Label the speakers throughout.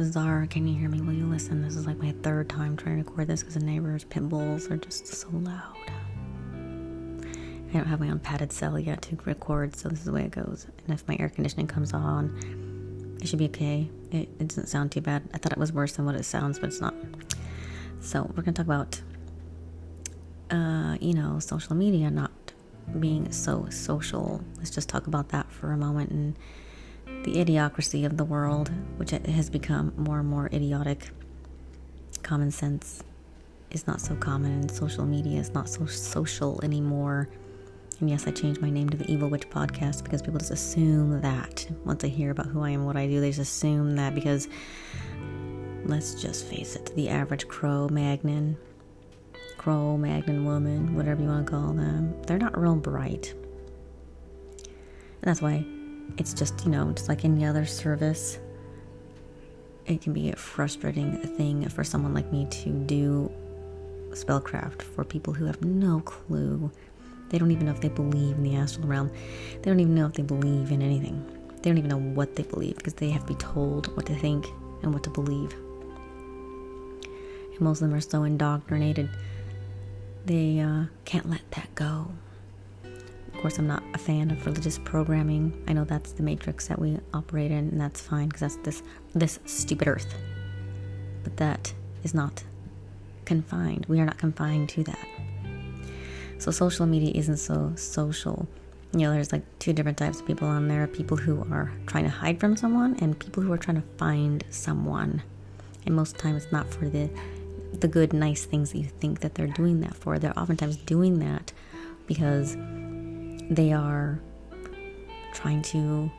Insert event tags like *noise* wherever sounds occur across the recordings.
Speaker 1: Cesar, can you hear me? Will you listen? This is like my third time trying to record this because the neighbors' pit bulls are just so loud. I don't have my own padded cell yet to record, so this is the way it goes. And if my air conditioning comes on, it should be okay. It, it doesn't sound too bad. I thought it was worse than what it sounds, but it's not. So we're gonna talk about, uh, you know, social media not being so social. Let's just talk about that for a moment and the idiocracy of the world, which has become more and more idiotic. Common sense is not so common, and social media is not so social anymore. And yes, I changed my name to the Evil Witch Podcast because people just assume that once they hear about who I am, what I do, they just assume that because let's just face it, the average Cro Magnon, Cro Magnon woman, whatever you want to call them, they're not real bright. And that's why it's just, you know, just like any other service, it can be a frustrating thing for someone like me to do spellcraft for people who have no clue they don't even know if they believe in the astral realm. They don't even know if they believe in anything. They don't even know what they believe because they have to be told what to think and what to believe. And most of them are so indoctrinated, they uh, can't let that go. Course, I'm not a fan of religious programming. I know that's the matrix that we operate in, and that's fine because that's this this stupid earth. But that is not confined. We are not confined to that. So social media isn't so social. You know, there's like two different types of people on there people who are trying to hide from someone and people who are trying to find someone. And most of the time it's not for the the good, nice things that you think that they're doing that for. They're oftentimes doing that because they are trying to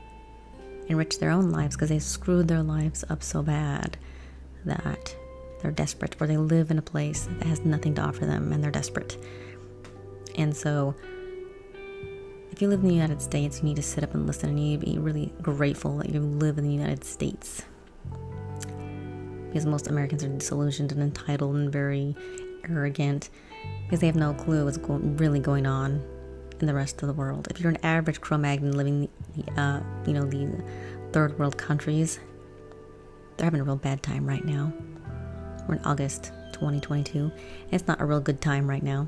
Speaker 1: enrich their own lives because they screwed their lives up so bad that they're desperate or they live in a place that has nothing to offer them and they're desperate and so, if you live in the United States, you need to sit up and listen and you need to be really grateful that you live in the United States. Because most Americans are disillusioned and entitled and very arrogant because they have no clue what's go- really going on in the rest of the world. If you're an average Cro-Magnon living the, uh, you know, the third world countries, they're having a real bad time right now. We're in August 2022. It's not a real good time right now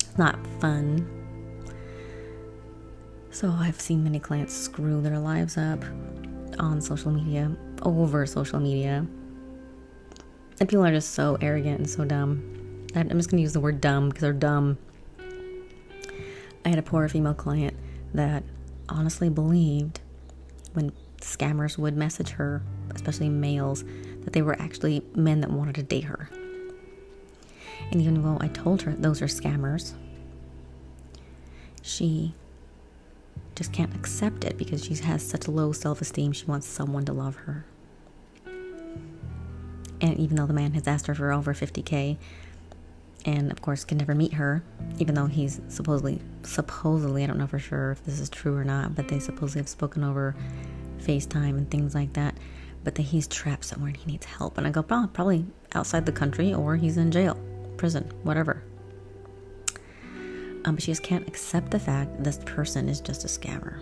Speaker 1: It's not fun. So I've seen many clients screw their lives up on social media, over social media. And people are just so arrogant and so dumb. I'm just to use the word dumb because they're dumb. I had a poor female client that honestly believed when scammers would message her, especially males, that they were actually men that wanted to date her. And even though I told her those are scammers, she just can't accept it because she has such low self esteem. She wants someone to love her. And even though the man has asked her for over 50k, and of course can never meet her, even though he's supposedly, supposedly, I don't know for sure if this is true or not, but they supposedly have spoken over FaceTime and things like that. But that he's trapped somewhere and he needs help. And I go, probably outside the country or he's in jail, prison, whatever. Um, but she just can't accept the fact this person is just a scammer.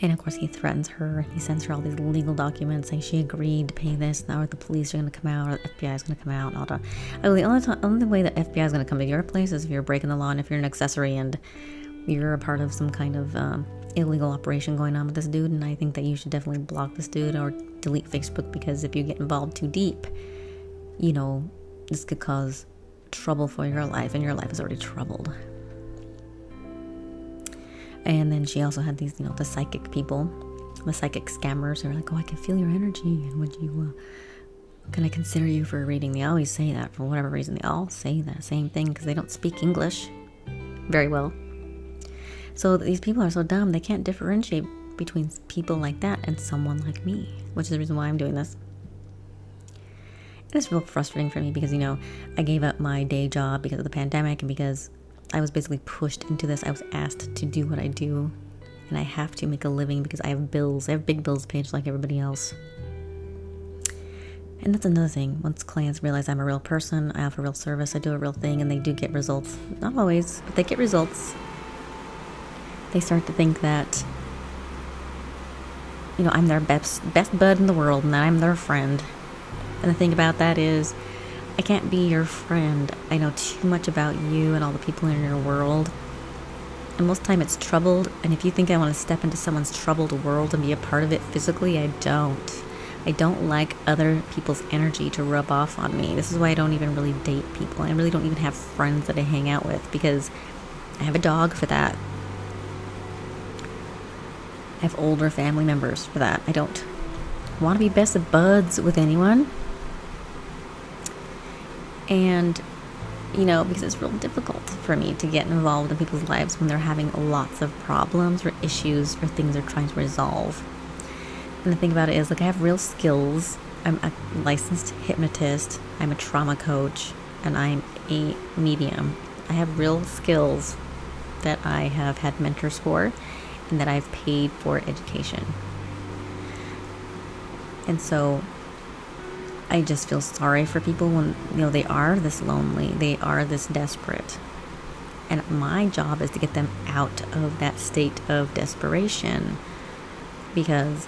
Speaker 1: And of course, he threatens her. He sends her all these legal documents saying she agreed to pay this. Now the police are going to come out, or the FBI is going to come out. And all that. Oh, the only, time, only way the FBI is going to come to your place is if you're breaking the law and if you're an accessory and you're a part of some kind of um, illegal operation going on with this dude. And I think that you should definitely block this dude or delete Facebook because if you get involved too deep, you know, this could cause trouble for your life, and your life is already troubled. And then she also had these, you know, the psychic people, the psychic scammers who are like, oh, I can feel your energy, and would you, uh, can I consider you for a reading? They always say that for whatever reason. They all say that same thing because they don't speak English very well. So these people are so dumb, they can't differentiate between people like that and someone like me, which is the reason why I'm doing this. It's real frustrating for me because, you know, I gave up my day job because of the pandemic and because I was basically pushed into this. I was asked to do what I do, and I have to make a living because I have bills. I have big bills paid like everybody else. And that's another thing. Once clients realize I'm a real person, I offer real service, I do a real thing, and they do get results. Not always, but they get results. They start to think that you know, I'm their best best bud in the world and that I'm their friend. And the thing about that is I can't be your friend. I know too much about you and all the people in your world. And most time it's troubled, and if you think I want to step into someone's troubled world and be a part of it physically, I don't. I don't like other people's energy to rub off on me. This is why I don't even really date people. I really don't even have friends that I hang out with because I have a dog for that. I have older family members for that. I don't want to be best of buds with anyone. And, you know, because it's real difficult for me to get involved in people's lives when they're having lots of problems or issues or things they're trying to resolve. And the thing about it is, like, I have real skills. I'm a licensed hypnotist, I'm a trauma coach, and I'm a medium. I have real skills that I have had mentors for and that I've paid for education. And so I just feel sorry for people when you know they are this lonely, they are this desperate. And my job is to get them out of that state of desperation because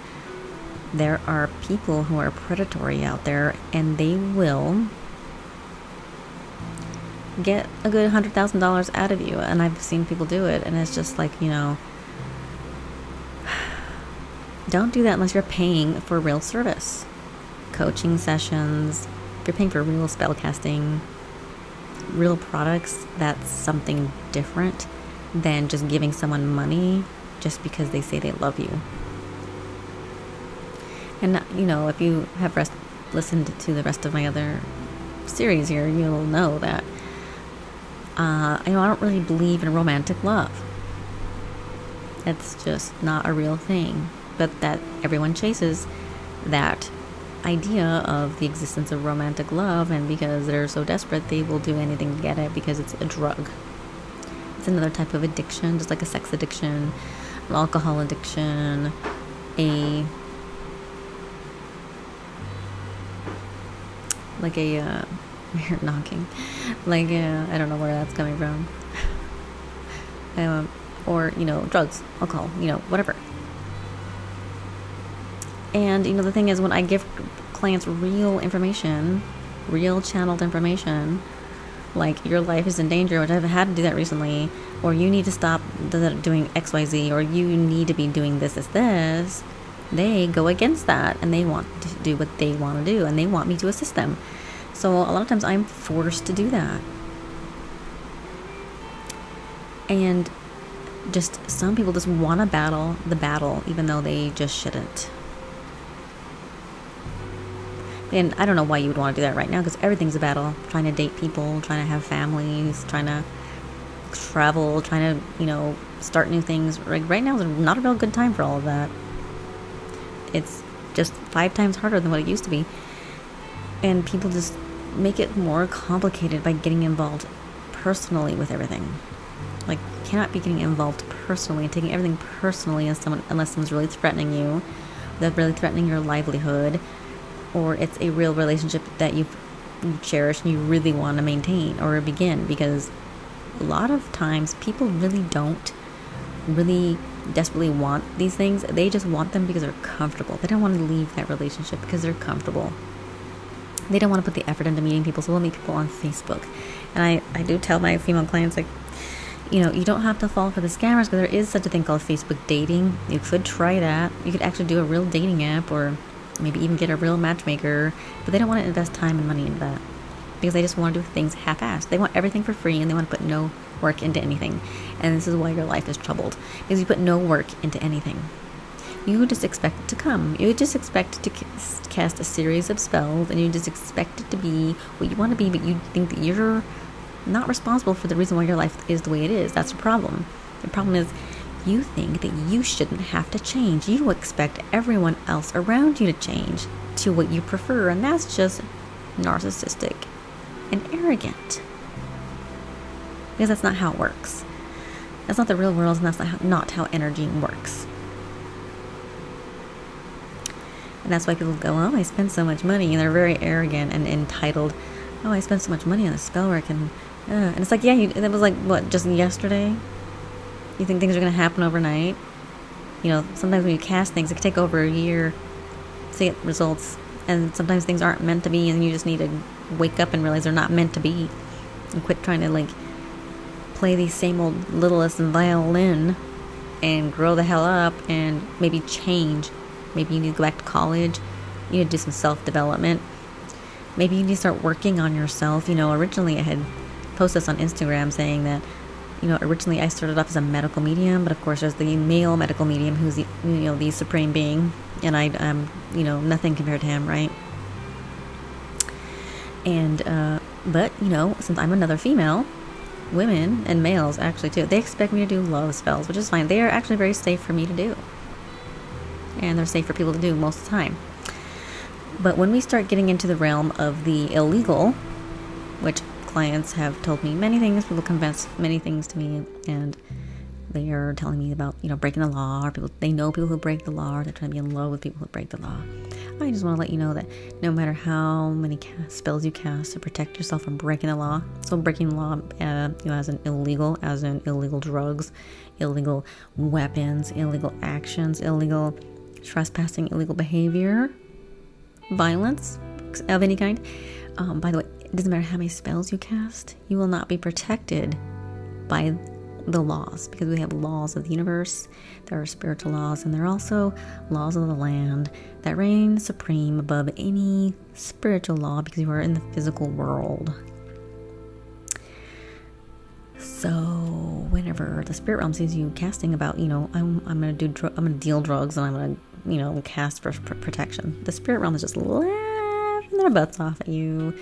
Speaker 1: there are people who are predatory out there and they will get a good $100,000 out of you. And I've seen people do it, and it's just like, you know, *sighs* don't do that unless you're paying for real service. Coaching sessions, if you're paying for real spell casting, real products, that's something different than just giving someone money just because they say they love you. And, you know, if you have rest, listened to the rest of my other series here, you'll know that uh, you know, I don't really believe in romantic love. It's just not a real thing. But that everyone chases that idea of the existence of romantic love, and because they're so desperate, they will do anything to get it because it's a drug. It's another type of addiction, just like a sex addiction, an alcohol addiction, a like a uh, *laughs* knocking. Like, uh, I don't know where that's coming from. *laughs* um, or, you know, drugs, alcohol, you know, whatever. And, you know, the thing is, when I give clients real information, real channeled information, like your life is in danger, which I've had to do that recently, or you need to stop doing XYZ, or you need to be doing this, this, this, they go against that and they want to do what they want to do and they want me to assist them. So a lot of times I'm forced to do that. And just some people just want to battle the battle even though they just shouldn't. And I don't know why you would want to do that right now because everything's a battle. Trying to date people, trying to have families, trying to travel, trying to, you know, start new things. Like right now is not a real good time for all of that. It's just five times harder than what it used to be. And people just make it more complicated by getting involved personally with everything. Like, cannot be getting involved personally and taking everything personally as someone, unless someone's really threatening you, that's really threatening your livelihood, or it's a real relationship that you cherish and you really want to maintain or begin. Because a lot of times people really don't really desperately want these things. They just want them because they're comfortable. They don't want to leave that relationship because they're comfortable they don't want to put the effort into meeting people, so we'll meet people on Facebook. And I, I do tell my female clients, like, you know, you don't have to fall for the scammers because there is such a thing called Facebook dating. You could try that. You could actually do a real dating app or maybe even get a real matchmaker, but they don't want to invest time and money into that because they just want to do things half-assed. They want everything for free and they want to put no work into anything. And this is why your life is troubled because you put no work into anything. You just expect it to come. You just expect to cast a series of spells, and you just expect it to be what you want to be, but you think that you're not responsible for the reason why your life is the way it is. That's the problem. The problem is you think that you shouldn't have to change. You expect everyone else around you to change to what you prefer, and that's just narcissistic and arrogant. Because that's not how it works. That's not the real world, and that's not how, not how energy works. And that's why people go, oh, I spend so much money. And they're very arrogant and entitled. Oh, I spent so much money on the spell work. And, uh, and it's like, yeah, you, it was like, what, just yesterday? You think things are going to happen overnight? You know, sometimes when you cast things, it can take over a year to get results. And sometimes things aren't meant to be, and you just need to wake up and realize they're not meant to be. And quit trying to, like, play the same old littlest violin and grow the hell up and maybe change. Maybe you need to go back to college. You need to do some self development. Maybe you need to start working on yourself. You know, originally I had posted this on Instagram saying that you know, originally I started off as a medical medium, but of course there's the male medical medium who's the, you know, the supreme being, and I, am, you know, nothing compared to him, right? And, uh, but, you know, since I'm another female, women and males actually too, they expect me to do love spells, which is fine. They are actually very safe for me to do. And they're safe for people to do most of the time. But when we start getting into the realm of the illegal, which clients have told me many things. People confess many things to me, and they are telling me about you know breaking the law, or people they know people who break the law, or they're trying to be in love with people who break the law. I just want to let you know that no matter how many cast, spells you cast to protect yourself from breaking the law, so breaking the law, uh, you know, as an illegal, as in illegal drugs, illegal weapons, illegal actions, illegal trespassing, illegal behavior, violence of any kind. Um, by the way, it doesn't matter how many spells you cast, you will not be protected by the laws because we have laws of the universe, there are spiritual laws, and there are also laws of the land that reign supreme above any spiritual law because you are in the physical world. So, whenever the spirit realm sees you casting about, you know, I'm, I'm gonna do, dr- I'm gonna deal drugs and I'm gonna, you know, cast for pr- protection, the spirit realm is just laughing their butts off at you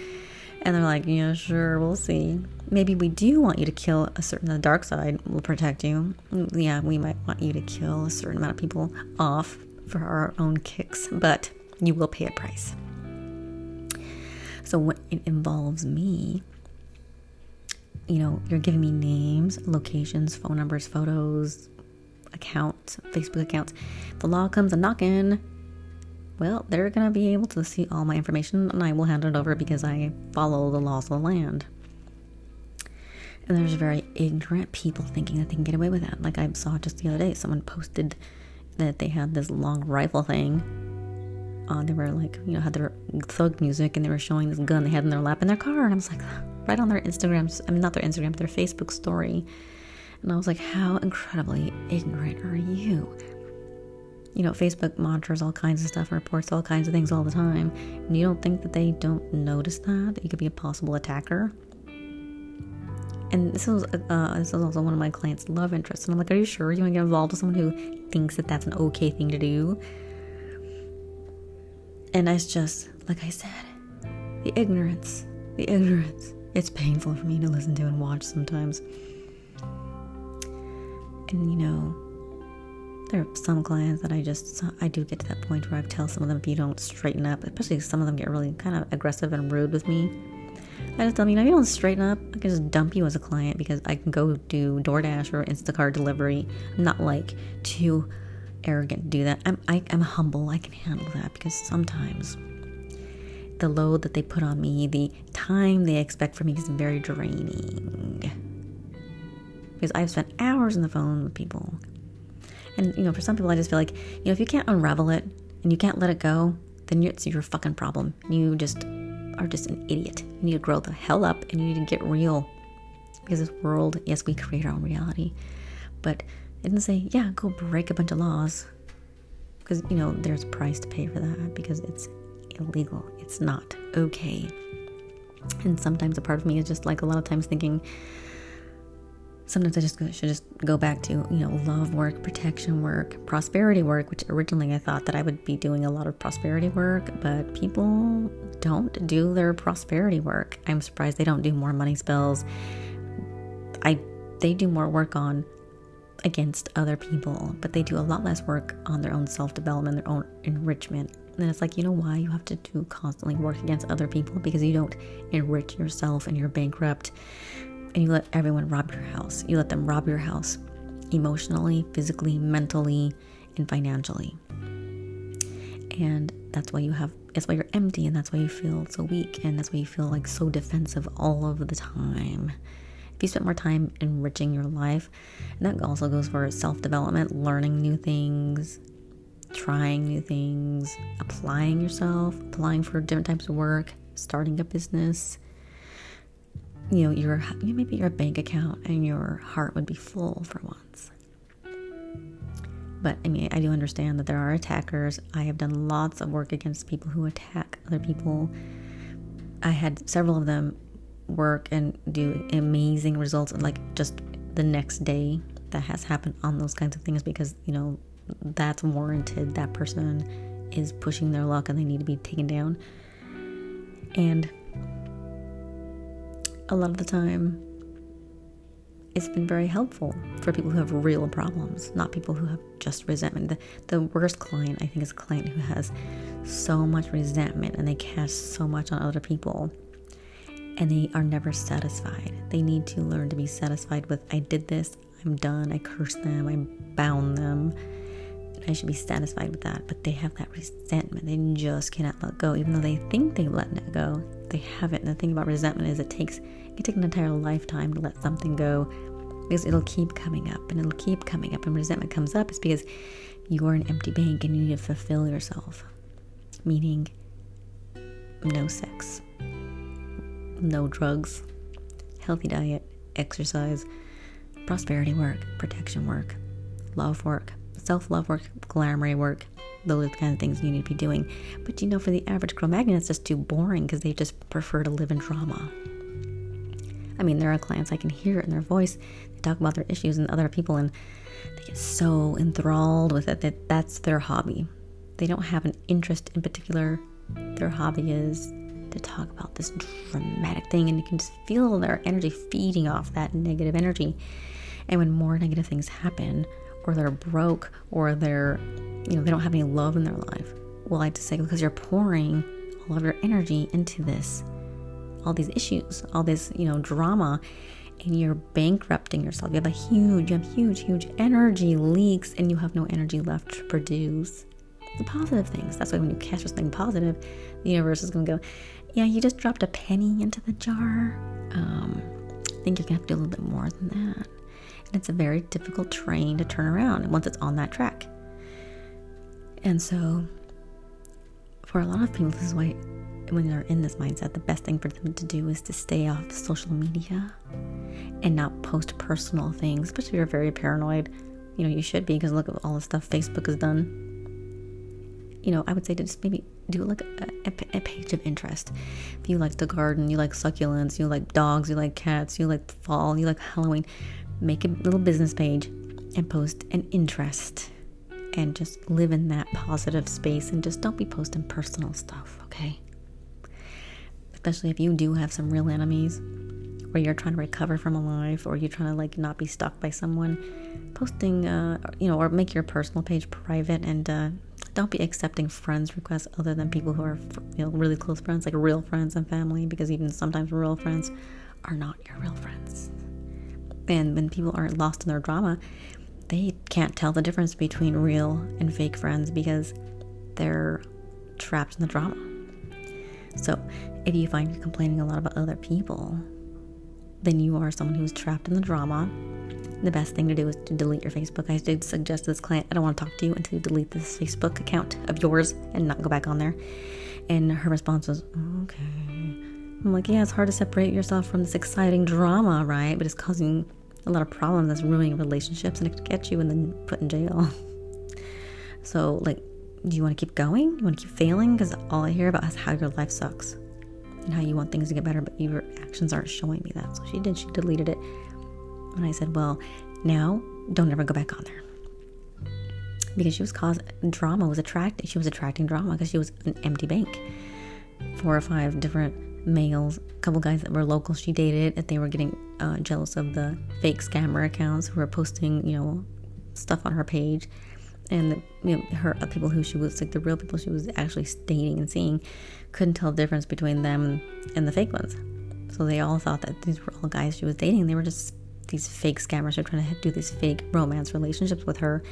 Speaker 1: and they're like, yeah, sure, we'll see. Maybe we do want you to kill a certain, the dark side will protect you. Yeah, we might want you to kill a certain amount of people off for our own kicks, but you will pay a price. So when it involves me, you know, you're giving me names, locations, phone numbers, photos, accounts, Facebook accounts. The law comes a knocking well, they're going to be able to see all my information and I will hand it over because I follow the laws of the land. And there's very ignorant people thinking that they can get away with that. Like I saw just the other day, someone posted that they had this long rifle thing. Uh, they were like, you know, had their thug music and they were showing this gun they had in their lap in their car. And I was like, *sighs* right on their Instagram, I mean, not their Instagram, their Facebook story. And I was like, how incredibly ignorant are you? You know, Facebook monitors all kinds of stuff reports all kinds of things all the time. And you don't think that they don't notice that, that you could be a possible attacker? And this is uh, this is also one of my clients' love interests. And I'm like, are you sure you want to get involved with someone who thinks that that's an okay thing to do? And it's just, like I said, the ignorance, the ignorance. It's painful for me to listen to and watch sometimes. And you know, there are some clients that I just I do get to that point where I tell some of them if you don't straighten up, especially some of them get really kind of aggressive and rude with me. I just tell them, you know, if you don't straighten up, I can just dump you as a client because I can go do DoorDash or Instacart delivery. I'm not like too arrogant to do that. I'm I, am i am humble. I can handle that because sometimes the load that they put on me, the time they expect from me is very draining. Because I've spent hours on the phone with people and, you know, for some people, I just feel like, you know, if you can't unravel it and you can't let it go, then it's your fucking problem. You just are just an idiot. You need to grow the hell up and you need to get real. Because this world, yes, we create our own reality. But it didn't say, yeah, go break a bunch of laws. Because, you know, there's a price to pay for that because it's illegal. It's not okay. And sometimes a part of me is just like a lot of times thinking, sometimes I just should just go back to, you know, love work, protection work, prosperity work, which originally I thought that I would be doing a lot of prosperity work, but people don't do their prosperity work. I'm surprised they don't do more money spells. I they do more work on against other people, but they do a lot less work on their own self-development, their own enrichment. And it's like, you know why you have to do constantly work against other people because you don't enrich yourself and you're bankrupt and you let everyone rob your house. You let them rob your house emotionally, physically, mentally, and financially. And that's why you have, that's why you're empty, and that's why you feel so weak, and that's why you feel like so defensive all of the time. if you spend more time enriching your life, and that also goes for self development, learning new things, trying new things, applying yourself, applying for different types of work, starting a business. You know, your maybe your bank account and your heart would be full for once. But I mean, I do understand that there are attackers. I have done lots of work against people who attack other people. I had several of them work and do amazing results and like just the next day that has happened on those kinds of things because you know that's warranted that person is pushing their luck and they need to be taken down and a lot of the time it's been very helpful for people who have real problems, not people who have just resentment. The, the worst client, I think, is a client who has so much resentment and they cast so much on other people and they are never satisfied. They need to learn to be satisfied with I did this, I'm done, I cursed them, I bound them. I should be satisfied with that. But they have that resentment. They just cannot let go, even though they think they've let it go. They haven't. And the thing about resentment is it takes it can take an entire lifetime to let something go because it'll keep coming up and it'll keep coming up. And resentment comes up is because you're an empty bank and you need to fulfill yourself. Meaning no sex, no drugs, healthy diet, exercise, prosperity work, protection work, love work, self love work, glamour work. Those are the kind of things you need to be doing. But you know, for the average Cro Magnon, it's just too boring because they just prefer to live in drama. I mean, there are clients I can hear it in their voice. They talk about their issues and other people, and they get so enthralled with it that that's their hobby. They don't have an interest in particular. Their hobby is to talk about this dramatic thing, and you can just feel their energy feeding off that negative energy. And when more negative things happen, or they're broke, or they're, you know, they don't have any love in their life, well, I just say because you're pouring all of your energy into this, all these issues, all this, you know, drama, and you're bankrupting yourself. You have a huge, you have huge, huge energy leaks, and you have no energy left to produce the positive things. That's why when you catch something positive, the universe is going to go, yeah, you just dropped a penny into the jar. Um, I think you're going to have to do a little bit more than that. And it's a very difficult train to turn around once it's on that track. And so, for a lot of people, this is why when they're in this mindset, the best thing for them to do is to stay off social media and not post personal things, especially if you're very paranoid. You know, you should be because look at all the stuff Facebook has done you know, I would say to just maybe do like a, a, a, page of interest. If you like to garden, you like succulents, you like dogs, you like cats, you like fall, you like Halloween, make a little business page and post an interest and just live in that positive space and just don't be posting personal stuff, okay? Especially if you do have some real enemies or you're trying to recover from a life or you're trying to like not be stalked by someone, posting, uh, you know, or make your personal page private and uh, don't be accepting friends requests other than people who are you know really close friends like real friends and family because even sometimes real friends are not your real friends and when people aren't lost in their drama they can't tell the difference between real and fake friends because they're trapped in the drama so if you find you're complaining a lot about other people then you are someone who's trapped in the drama the best thing to do is to delete your Facebook. I did suggest to this client, I don't want to talk to you until you delete this Facebook account of yours and not go back on there. And her response was, okay. I'm like, yeah, it's hard to separate yourself from this exciting drama, right? But it's causing a lot of problems that's ruining relationships and it could get you and then put in jail. *laughs* so, like, do you want to keep going? You want to keep failing? Because all I hear about is how your life sucks and how you want things to get better, but your actions aren't showing me that. So she did. She deleted it. And I said, Well, now don't ever go back on there. Because she was causing drama was attracting she was attracting drama because she was an empty bank. Four or five different males, a couple guys that were local she dated, and they were getting uh, jealous of the fake scammer accounts who were posting, you know, stuff on her page. And you know, her uh, people who she was like the real people she was actually dating and seeing couldn't tell the difference between them and the fake ones. So they all thought that these were all guys she was dating. They were just these fake scammers are trying to do these fake romance relationships with her,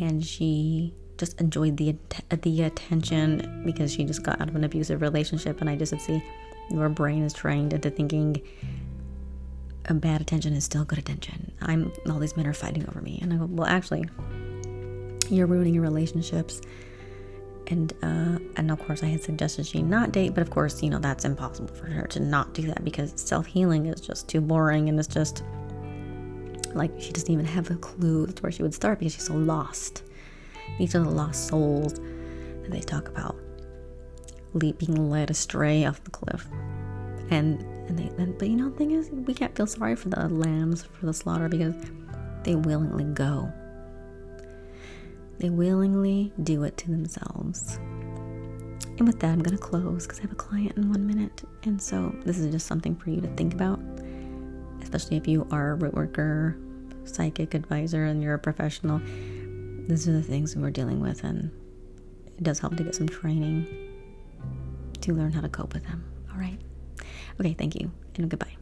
Speaker 1: and she just enjoyed the the attention because she just got out of an abusive relationship. And I just said, see, your brain is trained into thinking a bad attention is still good attention. I'm all these men are fighting over me, and I go, well, actually, you're ruining your relationships. And uh, and of course, I had suggested she not date, but of course, you know that's impossible for her to not do that because self healing is just too boring, and it's just like she doesn't even have a clue to where she would start because she's so lost. These are the lost souls that they talk about, being led astray off the cliff, and and they, and, but you know, the thing is, we can't feel sorry for the lambs for the slaughter because they willingly go. They willingly do it to themselves. And with that, I'm going to close because I have a client in one minute. And so, this is just something for you to think about, especially if you are a root worker, psychic advisor, and you're a professional. These are the things we're dealing with, and it does help to get some training to learn how to cope with them. All right. Okay, thank you, and goodbye.